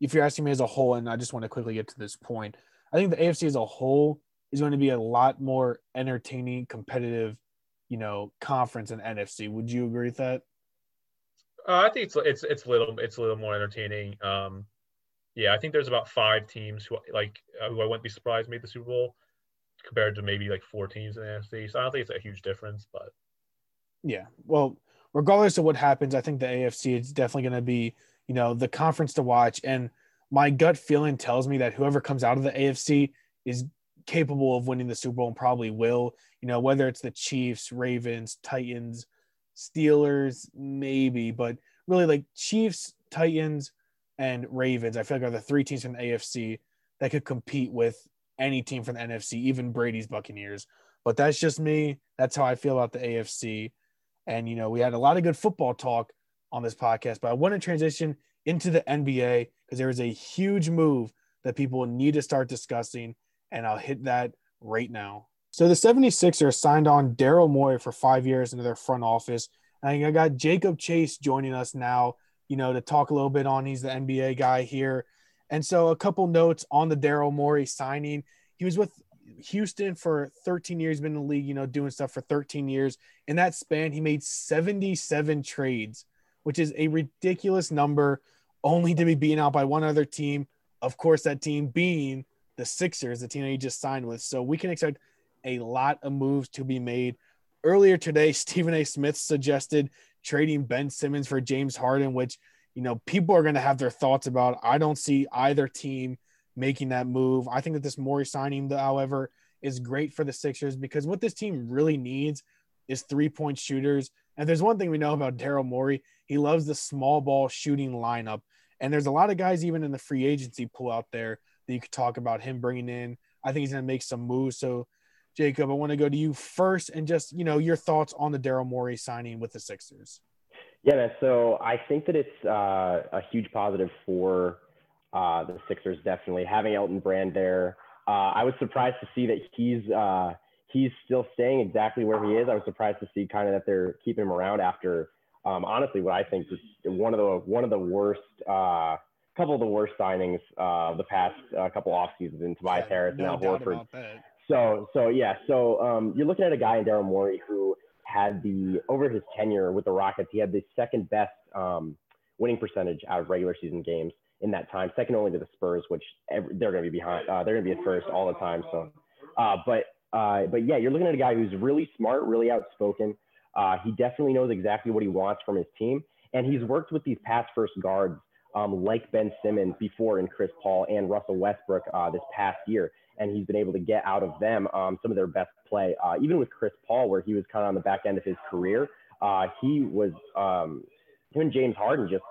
if you're asking me as a whole, and I just want to quickly get to this point, I think the AFC as a whole is going to be a lot more entertaining, competitive, you know, conference than NFC. Would you agree with that?
Uh, I think it's it's it's a little it's a little more entertaining. Um, yeah, I think there's about five teams who like uh, who I wouldn't be surprised made the Super Bowl compared to maybe like four teams in the NFC. So I don't think it's a huge difference, but
yeah. Well, regardless of what happens, I think the AFC is definitely going to be you know the conference to watch, and my gut feeling tells me that whoever comes out of the AFC is capable of winning the Super Bowl and probably will. You know, whether it's the Chiefs, Ravens, Titans, Steelers, maybe, but really like Chiefs, Titans, and Ravens, I feel like are the three teams from the AFC that could compete with any team from the NFC, even Brady's Buccaneers. But that's just me. That's how I feel about the AFC. And, you know, we had a lot of good football talk on this podcast, but I want to transition into the NBA because there is a huge move that people need to start discussing. And I'll hit that right now. So the 76ers signed on Daryl Morey for five years into their front office. And I got Jacob Chase joining us now, you know, to talk a little bit on. He's the NBA guy here. And so a couple notes on the Daryl Morey signing. He was with Houston for 13 years, been in the league, you know, doing stuff for 13 years. In that span, he made 77 trades, which is a ridiculous number, only to be beaten out by one other team. Of course, that team being the Sixers, the team that he just signed with. So we can expect – a lot of moves to be made. Earlier today, (laughs) Stephen A. Smith suggested trading Ben Simmons for James Harden, which, you know, people are going to have their thoughts about. I don't see either team making that move. I think that this Morey signing, however, is great for the Sixers because what this team really needs is three point shooters. And there's one thing we know about Daryl Morey, he loves the small ball shooting lineup. And there's a lot of guys, even in the free agency pool out there, that you could talk about him bringing in. I think he's going to make some moves. So Jacob, I want to go to you first and just, you know, your thoughts on the Daryl Morey signing with the Sixers.
Yeah, man. So I think that it's uh, a huge positive for uh, the Sixers, definitely having Elton Brand there. Uh, I was surprised to see that he's uh, he's still staying exactly where he is. I was surprised to see kind of that they're keeping him around after, um, honestly, what I think is one of the one of the worst, uh, couple of the worst signings uh, of the past uh, couple off seasons in Tobias
yeah,
Harris
no
and Al Horford. So, so yeah, so um, you're looking at a guy in Daryl Morey who had the over his tenure with the Rockets, he had the second best um, winning percentage out of regular season games in that time, second only to the Spurs, which every, they're going to be behind. Uh, they're going to be at first all the time. So, uh, but uh, but yeah, you're looking at a guy who's really smart, really outspoken. Uh, he definitely knows exactly what he wants from his team, and he's worked with these pass first guards um, like Ben Simmons before and Chris Paul and Russell Westbrook uh, this past year and he's been able to get out of them um, some of their best play. Uh, even with Chris Paul, where he was kind of on the back end of his career, uh, he was um, him and James Harden just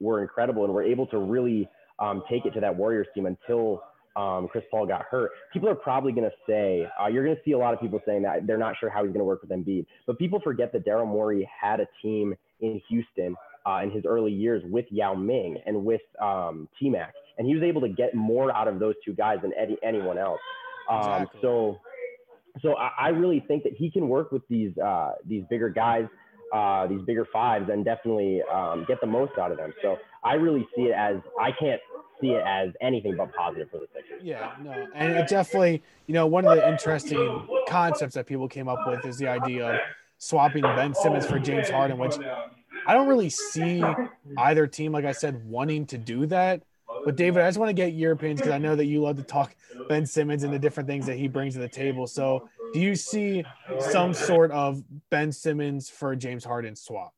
were incredible and were able to really um, take it to that Warriors team until um, Chris Paul got hurt. People are probably going to say uh, you're going to see a lot of people saying that they're not sure how he's going to work with Embiid, but people forget that Daryl Morey had a team in Houston uh, in his early years with Yao Ming and with um, T Mac and he was able to get more out of those two guys than any, anyone else. Um, exactly. So, so I, I, really think that he can work with these uh, these bigger guys, uh, these bigger fives, and definitely um, get the most out of them. So I really see it as I can't see it as anything but positive for the Sixers.
Yeah, no, and it definitely, you know, one of the interesting concepts that people came up with is the idea of swapping Ben Simmons for James Harden, which I don't really see either team, like I said, wanting to do that. But David, I just want to get your opinions because I know that you love to talk Ben Simmons and the different things that he brings to the table. So Do you see some sort of Ben Simmons for James Harden swap?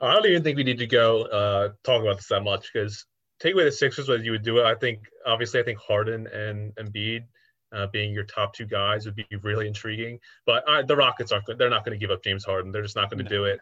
I don't even think we need to go uh, talk about this that much because take away the Sixers, whether you would do it. I think obviously I think Harden and Embiid uh, being your top two guys would be really intriguing. But uh, the Rockets aren't. They're not going to give up James Harden. They're just not going to no. do it.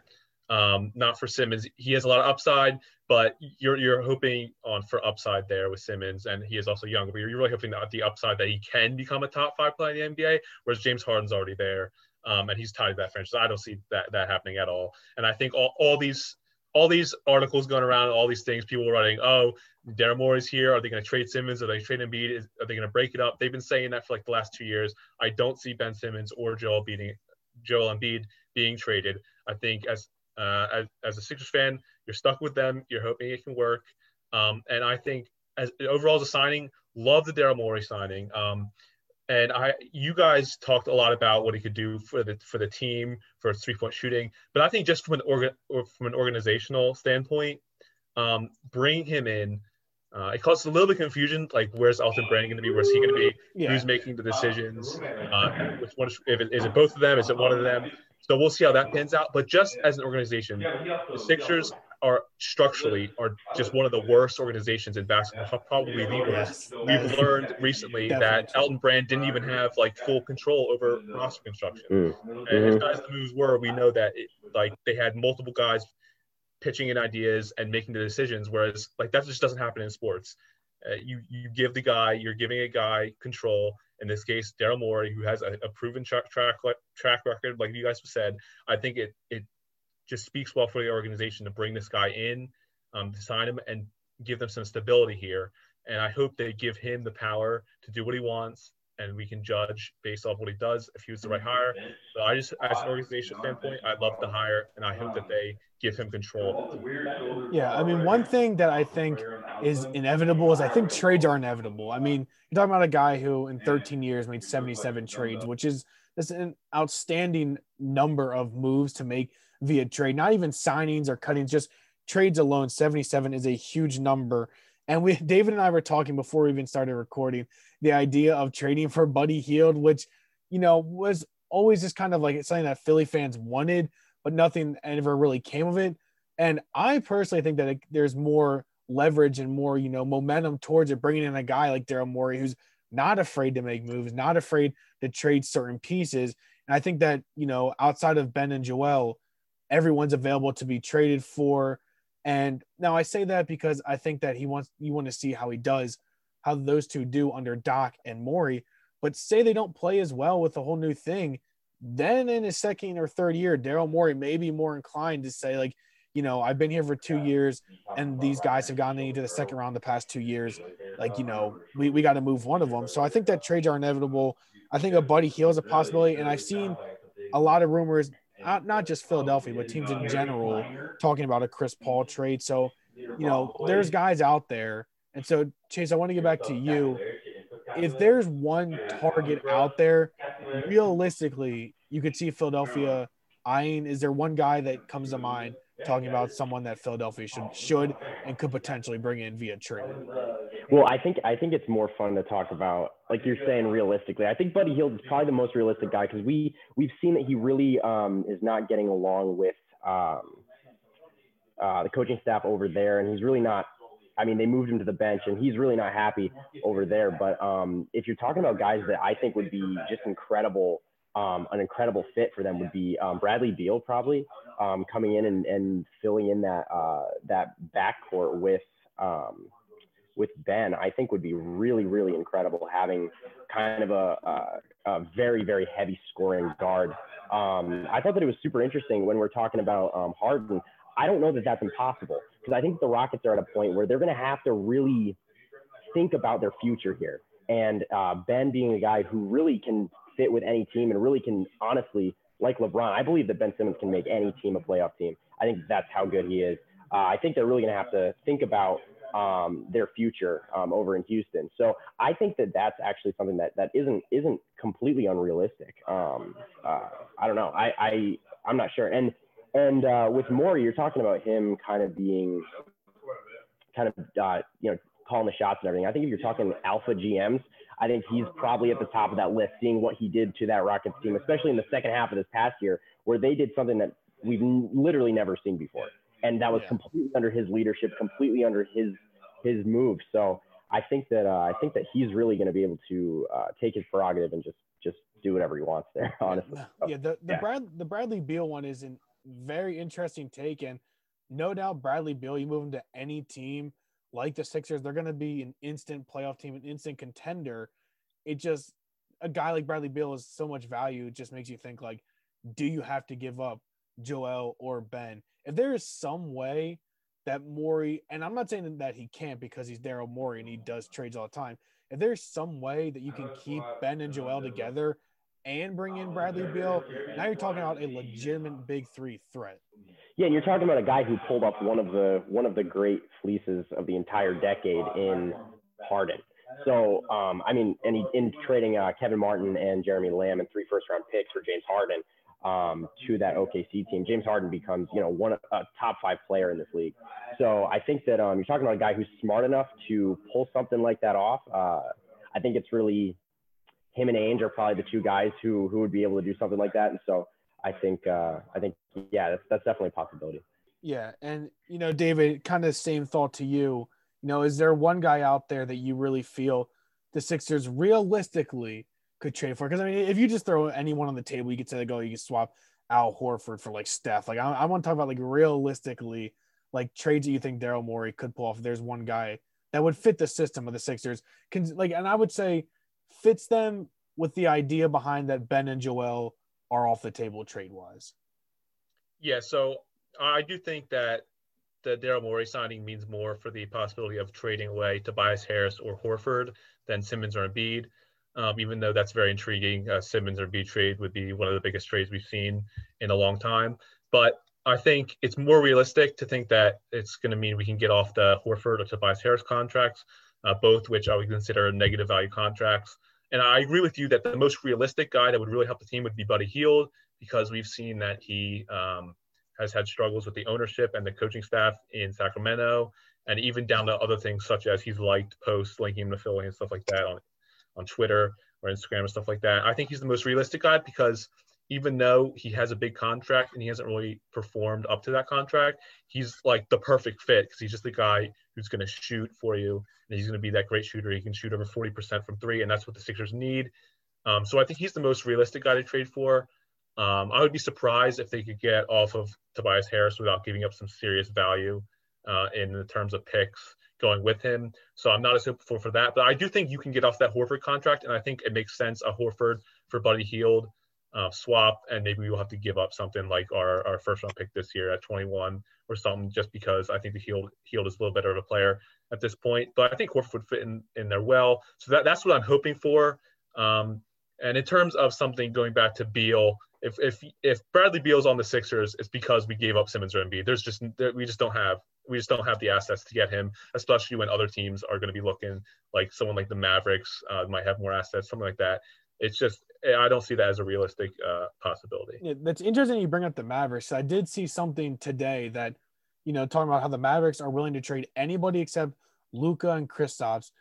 Um, not for Simmons. He has a lot of upside, but you're you're hoping on for upside there with Simmons, and he is also young. But you're really hoping that the upside that he can become a top five player in the NBA, whereas James Harden's already there, um, and he's tied to that franchise. I don't see that that happening at all. And I think all, all these all these articles going around, all these things, people writing, oh, Daryl Morey's here. Are they going to trade Simmons? Are they trade Embiid? Are they going to break it up? They've been saying that for like the last two years. I don't see Ben Simmons or Joel beating Joel Embiid being traded. I think as uh, as, as a Sixers fan, you're stuck with them. You're hoping it can work. Um, and I think as overall as a signing, love the Daryl Morey signing. Um, and I, you guys talked a lot about what he could do for the for the team for three point shooting. But I think just from an organ or from an organizational standpoint, um, bringing him in, uh, it causes a little bit of confusion. Like, where's Elton Brand going to be? Where's he going to be? Yeah. Who's making the decisions? Uh, which one? Is, if it, is it both of them? Is it one of them? So we'll see how that pans out. But just as an organization, the Sixers are structurally are just one of the worst organizations in basketball, probably the worst. We've learned recently that Elton Brand didn't even have like full control over roster construction. Mm-hmm. And as guys the moves were, we know that it, like they had multiple guys pitching in ideas and making the decisions, whereas like that just doesn't happen in sports. Uh, you you give the guy, you're giving a guy control. In this case, Daryl Morey, who has a, a proven track track track record, like you guys have said, I think it it just speaks well for the organization to bring this guy in, um, to sign him and give them some stability here. And I hope they give him the power to do what he wants, and we can judge based off what he does if he was the right hire. So I just, as an organization standpoint, I'd love to hire, and I hope that they give him control.
Yeah, I mean, one thing that I think is inevitable is I think trades are inevitable. I mean, you're talking about a guy who in 13 years made 77 trades, which is that's an outstanding number of moves to make via trade, not even signings or cuttings, just trades alone. 77 is a huge number. And we, (laughs) David and I were talking before we even started recording the idea of trading for Buddy Hield, which, you know, was always just kind of like something that Philly fans wanted, but nothing ever really came of it. And I personally think that it, there's more leverage and more, you know, momentum towards it, bringing in a guy like Daryl Morey, who's not afraid to make moves, not afraid to trade certain pieces. And I think that, you know, outside of Ben and Joel, everyone's available to be traded for. And now I say that because I think that he wants you want to see how he does, how those two do under Doc and Morey. But say they don't play as well with the whole new thing, then in his second or third year, Daryl Morey may be more inclined to say, like, you know, I've been here for two years and these guys have gotten into the second round the past two years. Like, you know, we, we got to move one of them. So I think that trades are inevitable. I think a Buddy Hield is a possibility. And I've seen a lot of rumors not, not just Philadelphia, but teams in general talking about a Chris Paul trade. So, you know, there's guys out there. And so, Chase, I want to get back to you. If there's one target out there, realistically, you could see Philadelphia eyeing. Is there one guy that comes to mind talking about someone that Philadelphia should should and could potentially bring in via trade?
Well, I think I think it's more fun to talk about, like you're saying, realistically. I think Buddy Hield is probably the most realistic guy because we we've seen that he really um, is not getting along with um, uh, the coaching staff over there, and he's really not. I mean, they moved him to the bench, and he's really not happy over there. But um, if you're talking about guys that I think would be just incredible um, an incredible fit for them would be um, Bradley Beal probably um, coming in and, and filling in that uh, that backcourt with um, with Ben. I think would be really really incredible having kind of a, a, a very very heavy scoring guard. Um, I thought that it was super interesting when we're talking about Harden. I don't know that that's impossible because I think the Rockets are at a point where they're going to have to really think about their future here. And uh, Ben being a guy who really can fit with any team and really can honestly, like LeBron, I believe that Ben Simmons can make any team a playoff team. I think that's how good he is. Uh, I think they're really going to have to think about um, their future um, over in Houston. So I think that that's actually something that that isn't isn't completely unrealistic. Um, uh, I don't know. I, I I'm not sure. And and uh, with Morey, you're talking about him kind of being kind of uh, you know calling the shots and everything. I think if you're talking alpha GMs, I think he's probably at the top of that list, seeing what he did to that Rockets team, especially in the second half of this past year, where they did something that we've literally never seen before, and that was yeah. completely under his leadership, completely under his his move. So I think that uh, I think that he's really going to be able to uh, take his prerogative and just just do whatever he wants there. (laughs) Honestly,
yeah. The the yeah. Brad the Bradley Beal one is a very interesting take, and no doubt Bradley Beal, you move him to any team like the Sixers, they're going to be an instant playoff team, an instant contender. It just a guy like Bradley Beal is so much value. It just makes you think like, do you have to give up Joel or Ben? If there is some way that Morey, and I'm not saying that he can't because he's Daryl Morey and he does trades all the time. If there's some way that you can keep Ben and Joel together and bring in Bradley Beal, now you're talking about a legitimate big three threat.
Yeah, and you're talking about a guy who pulled up one of the one of the great fleeces of the entire decade in Harden. So, um, I mean, and he, in trading uh, Kevin Martin and Jeremy Lamb and three first round picks for James Harden um, to that OKC team, James Harden becomes, you know, one of a top five player in this league. So I think that um, you're talking about a guy who's smart enough to pull something like that off. Uh, I think it's really him and Ainge are probably the two guys who who would be able to do something like that. And so I think uh, I think yeah, that's that's definitely a possibility.
Yeah, and you know, David, kind of same thought to you. You know, is there one guy out there that you really feel the Sixers realistically could trade for? Because I mean, if you just throw anyone on the table, you could say, "Go, you can swap Al Horford for like Steph." Like, I, I want to talk about like realistically, like trades that you think Daryl Morey could pull off. If there's one guy that would fit the system of the Sixers, can like, and I would say fits them with the idea behind that Ben and Joel are off the table trade wise.
Yeah, so I do think that the Daryl Morey signing means more for the possibility of trading away Tobias Harris or Horford than Simmons or Embiid. Um, even though that's very intriguing, uh, Simmons or Embiid trade would be one of the biggest trades we've seen in a long time. But I think it's more realistic to think that it's going to mean we can get off the Horford or Tobias Harris contracts, uh, both which I would consider negative value contracts. And I agree with you that the most realistic guy that would really help the team would be Buddy Hield because we've seen that he um, has had struggles with the ownership and the coaching staff in Sacramento, and even down to other things such as he's liked posts linking him to Philly and stuff like that on on Twitter or Instagram and stuff like that. I think he's the most realistic guy because even though he has a big contract and he hasn't really performed up to that contract, he's like the perfect fit because he's just the guy who's going to shoot for you and he's going to be that great shooter. He can shoot over 40% from three, and that's what the Sixers need. Um, so I think he's the most realistic guy to trade for. Um, I would be surprised if they could get off of Tobias Harris without giving up some serious value uh, in the terms of picks going with him. So I'm not as hopeful for that. But I do think you can get off that Horford contract, and I think it makes sense a Horford for Buddy Hield uh, swap, and maybe we'll have to give up something like our, our first round pick this year at 21 or something, just because I think the Hield Hield is a little better of a player at this point. But I think Horford would fit in, in there well. So that, that's what I'm hoping for. Um, and in terms of something going back to Beal, if if if Bradley Beal's on the Sixers, it's because we gave up Simmons or Embiid. There's just we just don't have we just don't have the assets to get him, especially when other teams are going to be looking like someone like the Mavericks uh, might have more assets, something like that. It's just I don't see that as a realistic uh, possibility.
Yeah, that's interesting. You bring up the Mavericks. I did see something today that, you know, talking about how the Mavericks are willing to trade anybody except Luka and Kristaps,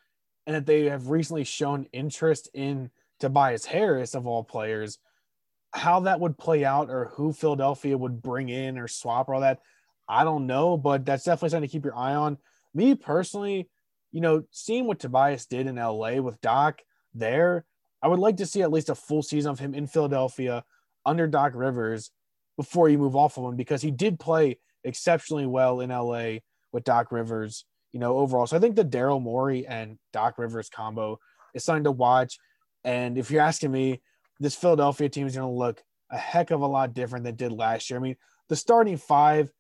and that they have recently shown interest in Tobias Harris of all players. How that would play out, or who Philadelphia would bring in or swap or all that, I don't know. But that's definitely something to keep your eye on. Me personally, you know, seeing what Tobias did in LA with Doc there I would like to see at least a full season of him in Philadelphia under Doc Rivers before you move off of him because he did play exceptionally well in LA with Doc Rivers, you know, overall. So I think the Daryl Morey and Doc Rivers combo is something to watch. And if you're asking me, this Philadelphia team is going to look a heck of a lot different than did last year. I mean, the starting five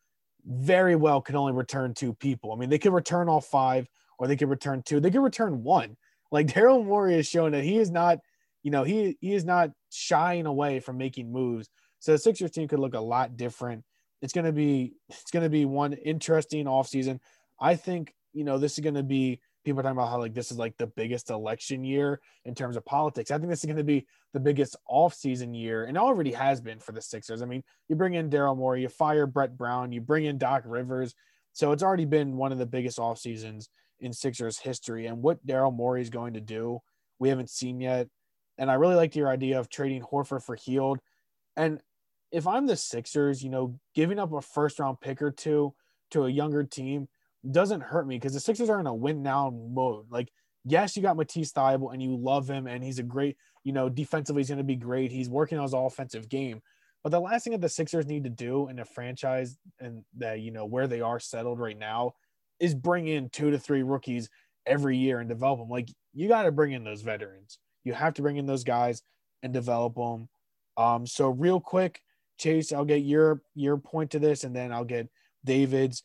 very well could only return two people. I mean, they could return all five or they could return two. They could return one. Like (laughs) Daryl Morey has shown that he is not you know, he he is not shying away from making moves. So the Sixers team could look a lot different. It's gonna be it's gonna be one interesting offseason. I think, you know, this is gonna be people are talking about how like this is like the biggest election year in terms of politics. I think this is gonna be the biggest offseason year, and already has been for the Sixers. I mean, you bring in Daryl Morey, you fire Brett Brown, you bring in Doc Rivers. So it's already been one of the biggest off seasons in Sixers history. And what Daryl Morey is going to do we haven't seen yet. And I really liked your idea of trading Horford for Hield. And if I'm the Sixers, you know, giving up a first round pick or two to a younger team doesn't hurt me because the Sixers are in a win now mode. Like, yes, you got Matisse Thybulle and you love him and he's a great, you know, defensively he's going to be great. He's working on his offensive game. But the last thing that the Sixers need to do in a franchise and that, you know, where they are settled right now is bring in two to three rookies every year and develop them. Like, you got to bring in those veterans. You have to bring in those guys and develop them. Um, so real quick, Chase, I'll get your your point to this, and then I'll get David's.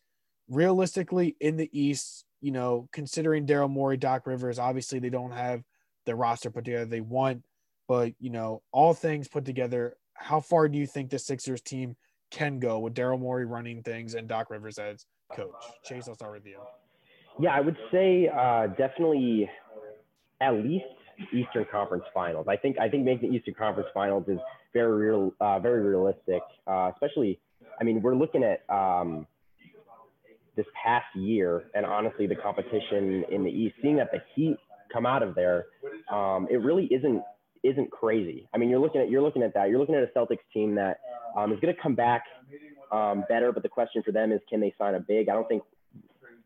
Realistically, in the East, you know, considering Daryl Morey, Doc Rivers, obviously they don't have the roster put together they want, but you know, all things put together, how far do you think the Sixers team can go with Daryl Morey running things and Doc Rivers as coach? Chase, I'll start with you.
Yeah, I would say uh, definitely at least Eastern Conference Finals. I think I think making the Eastern Conference Finals is very real, uh, very realistic. Uh, especially, I mean, we're looking at um, this past year, and honestly, the competition in the East. Seeing that the Heat come out of there, um, it really isn't isn't crazy. I mean, you're looking at you're looking at that. You're looking at a Celtics team that um, is going to come back um, better, but the question for them is, can they sign a big? I don't think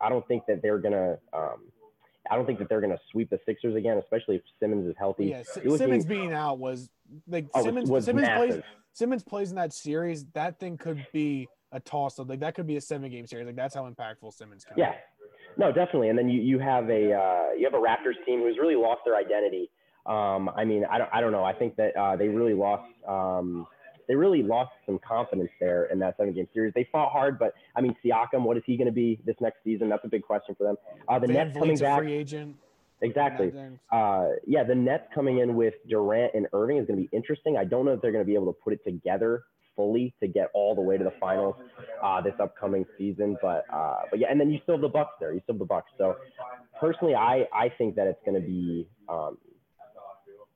I don't think that they're going to. Um, I don't think that they're going to sweep the Sixers again, especially if Simmons is healthy.
Yeah, looking, Simmons being out was like oh, Simmons. Was Simmons plays. Simmons plays in that series. That thing could be a toss up. Like that could be a seven game series. Like that's how impactful Simmons can.
Yeah, be. no, definitely. And then you you have a uh, you have a Raptors team who's really lost their identity. Um, I mean, I don't I don't know. I think that uh, they really lost. Um, they really lost some confidence there in that seven game series. They fought hard, but I mean, Siakam, what is he going to be this next season? That's a big question for them. Uh, the Van Nets coming back.
Free agent.
Exactly. Uh, yeah, the Nets coming in with Durant and Irving is going to be interesting. I don't know if they're going to be able to put it together fully to get all the way to the finals uh, this upcoming season. But uh, but yeah, and then you still have the Bucks there. You still have the Bucks. So personally, I I think that it's going to be. Um,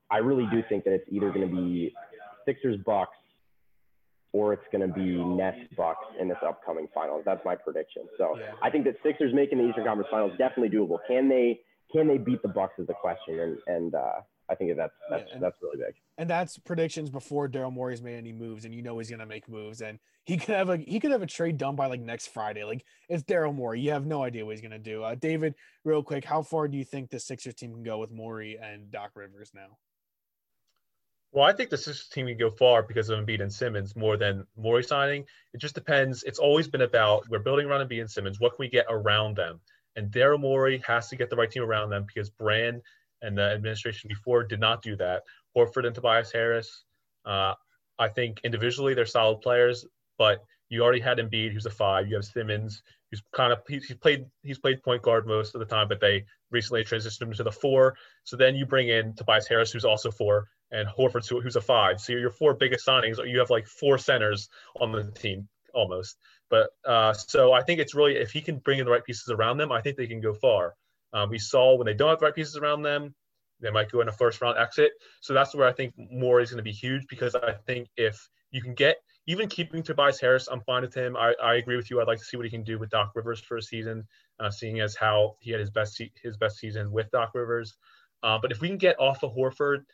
I really do think that it's either going to be Sixers Bucks or it's going to be Nets Bucks in this upcoming finals. That's my prediction. So yeah. I think that Sixers making the Eastern Conference Finals definitely doable. Can they can they beat the Bucks is the question, and and uh, I think that's that's yeah, and, that's really big.
And that's predictions before Daryl Morey's made any moves, and you know he's gonna make moves, and he could have a he could have a trade done by like next Friday. Like it's Daryl Morey, you have no idea what he's gonna do. Uh, David, real quick, how far do you think the Sixers team can go with Morey and Doc Rivers now?
Well, I think the Sixers team can go far because of Embiid and Simmons more than Morey signing. It just depends. It's always been about we're building around Embiid and Simmons. What can we get around them? And Daryl Morey has to get the right team around them because Brand and the administration before did not do that. Horford and Tobias Harris, uh, I think individually they're solid players, but you already had Embiid, who's a five. You have Simmons, who's kind of he's, he's played he's played point guard most of the time, but they recently transitioned him to the four. So then you bring in Tobias Harris, who's also four, and Horford, who's a five. So your four biggest signings, you have like four centers on the team almost. But uh, so I think it's really if he can bring in the right pieces around them, I think they can go far. Um, we saw when they don't have the right pieces around them, they might go in a first round exit. So that's where I think more is going to be huge because I think if you can get even keeping Tobias Harris, I'm fine with him. I, I agree with you. I'd like to see what he can do with Doc Rivers for a season, uh, seeing as how he had his best his best season with Doc Rivers. Uh, but if we can get off of Horford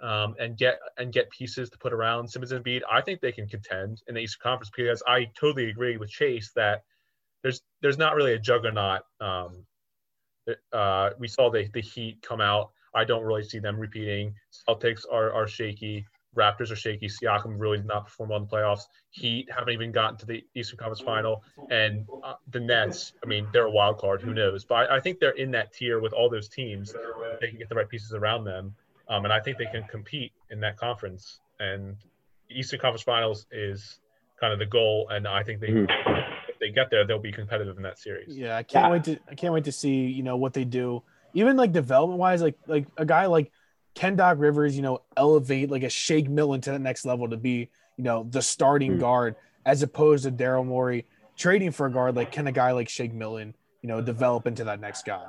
um, and get and get pieces to put around Simmons and Embiid, I think they can contend in the Eastern Conference because I totally agree with Chase that there's there's not really a juggernaut. Um, uh, we saw the the Heat come out. I don't really see them repeating. Celtics are are shaky. Raptors are shaky. Siakam really did not perform well in the playoffs. Heat haven't even gotten to the Eastern Conference Final, and uh, the Nets. I mean, they're a wild card. Who knows? But I, I, think they're in that tier with all those teams. They can get the right pieces around them. Um, and I think they can compete in that conference. And Eastern Conference Finals is kind of the goal, and I think they mm-hmm. if they get there, they'll be competitive in that series.
Yeah, I can't yeah. wait to I can't wait to see you know what they do, even like development wise, like like a guy like Ken Doc Rivers, you know, elevate like a Shake Milton to the next level to be you know the starting mm-hmm. guard as opposed to Daryl Morey trading for a guard like can a guy like Shake Milton, you know, develop into that next guy.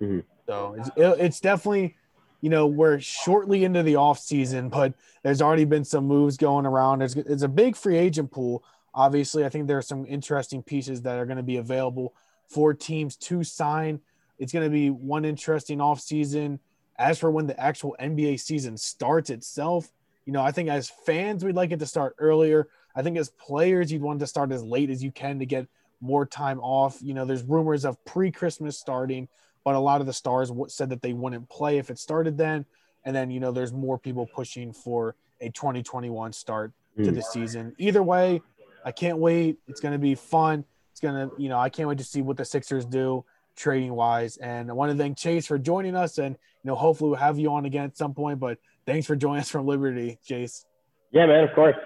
Mm-hmm. So it's, it's definitely you know, we're shortly into the off season, but there's already been some moves going around. There's, it's a big free agent pool. Obviously, I think there are some interesting pieces that are going to be available for teams to sign. It's going to be one interesting off season As for when the actual NBA season starts itself, you know, I think as fans, we'd like it to start earlier. I think as players, you'd want to start as late as you can to get more time off. You know, there's rumors of pre Christmas starting, but a lot of the stars said that they wouldn't play if it started then. And then, you know, there's more people pushing for a 2021 start mm. to the season. Either way, I can't wait. It's going to be fun. It's going to, you know, I can't wait to see what the Sixers do trading wise. And I want to thank Chase for joining us. And, you know, hopefully we'll have you on again at some point. But thanks for joining us from Liberty, Chase.
Yeah, man, of course.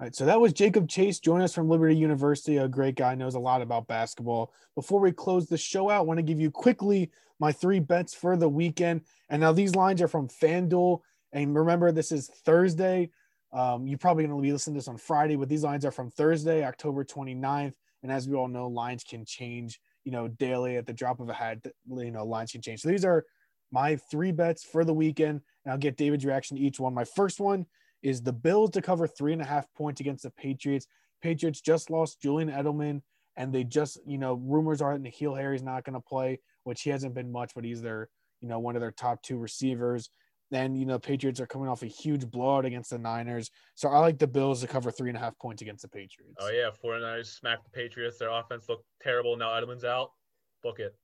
All right, so that was Jacob Chase joining us from Liberty University, a great guy, knows a lot about basketball. Before we close the show out, I want to give you quickly my three bets for the weekend. And now these lines are from FanDuel. And remember, this is Thursday. Um, you're probably going to be listening to this on Friday, but these lines are from Thursday, October 29th. And as we all know, lines can change, you know, daily at the drop of a hat. You know, lines can change. So these are my three bets for the weekend. And I'll get David's reaction to each one. My first one is the Bills to cover three and a half points against the Patriots. Patriots just lost Julian Edelman, and they just, you know, rumors are that N'Keal Harry's not going to play, which he hasn't been much, but he's their, you know, one of their top two receivers. Then, you know, Patriots are coming off a huge blowout against the Niners. So I like the Bills to cover three and a half points against the Patriots.
Oh, yeah. 49ers smacked the Patriots. Their offense looked terrible. Now Edelman's out. Book it.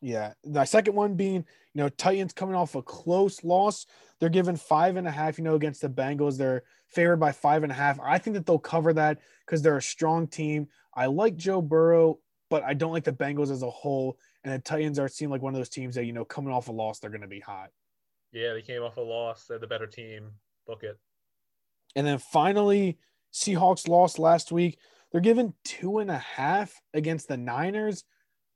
Yeah. The second one being, you know, Titans coming off a close loss. They're given five and a half, you know, against the Bengals. They're favored by five and a half. I think that they'll cover that because they're a strong team. I like Joe Burrow, but I don't like the Bengals as a whole. And the Titans are seem like one of those teams that, you know, coming off a loss, they're going to be hot.
Yeah, they came off a loss. They're the better team. Book it.
And then finally, Seahawks lost last week. They're given two and a half against the Niners.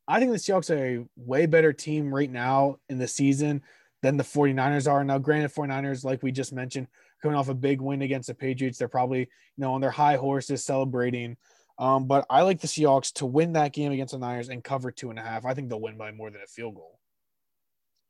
I think the Seahawks are a way better team right now in the season than the 49ers are. Now, granted, 49ers, like we just mentioned, coming off a big win against the Patriots, they're probably, you know, on their high horses celebrating. Um, but I like the Seahawks to win that game against the Niners and cover two and a half. I think they'll win by more than a field goal.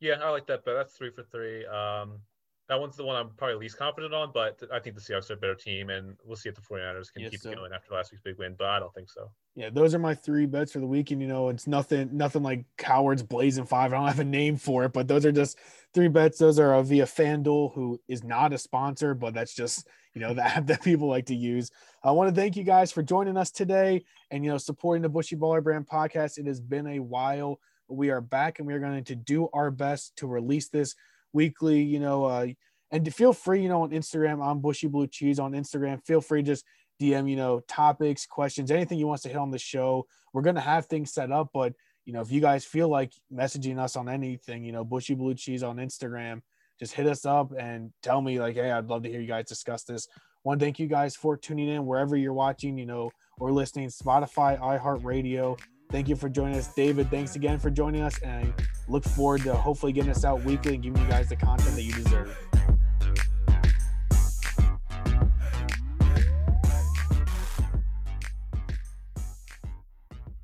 Yeah, I like that, but that's three for three. Um, that one's the one I'm probably least confident on, but I think the Seahawks are a better team, and we'll see if the 49ers can yes, keep so. going after last week's big win, but I don't think so.
Yeah, those are my three bets for the weekend. You know, it's nothing nothing like Cowherd's Blazing Five. I don't have a name for it, but those are just three bets. Those are uh, via FanDuel, who is not a sponsor, but that's just, you know, (laughs) the app that people like to use. I want to thank you guys for joining us today and, you know, supporting the Bushy Baller Brand podcast. It has been a while. We are back and we are going to do our best to release this weekly, you know, uh, and feel free, you know, on Instagram, I'm Bushy Blue Cheese on Instagram. Feel free just DM, you know, topics, questions, anything you want to hit on the show. We're gonna have things set up, but you know, if you guys feel like messaging us on anything, you know, Bushy Blue Cheese on Instagram, just hit us up and tell me like, hey, I'd love to hear you guys discuss this. One, thank you guys for tuning in wherever you're watching, you know, or listening, Spotify, iHeartRadio. Thank you for joining us, David. Thanks again for joining us, and I look forward to hopefully getting us out weekly and giving you guys the content that you deserve.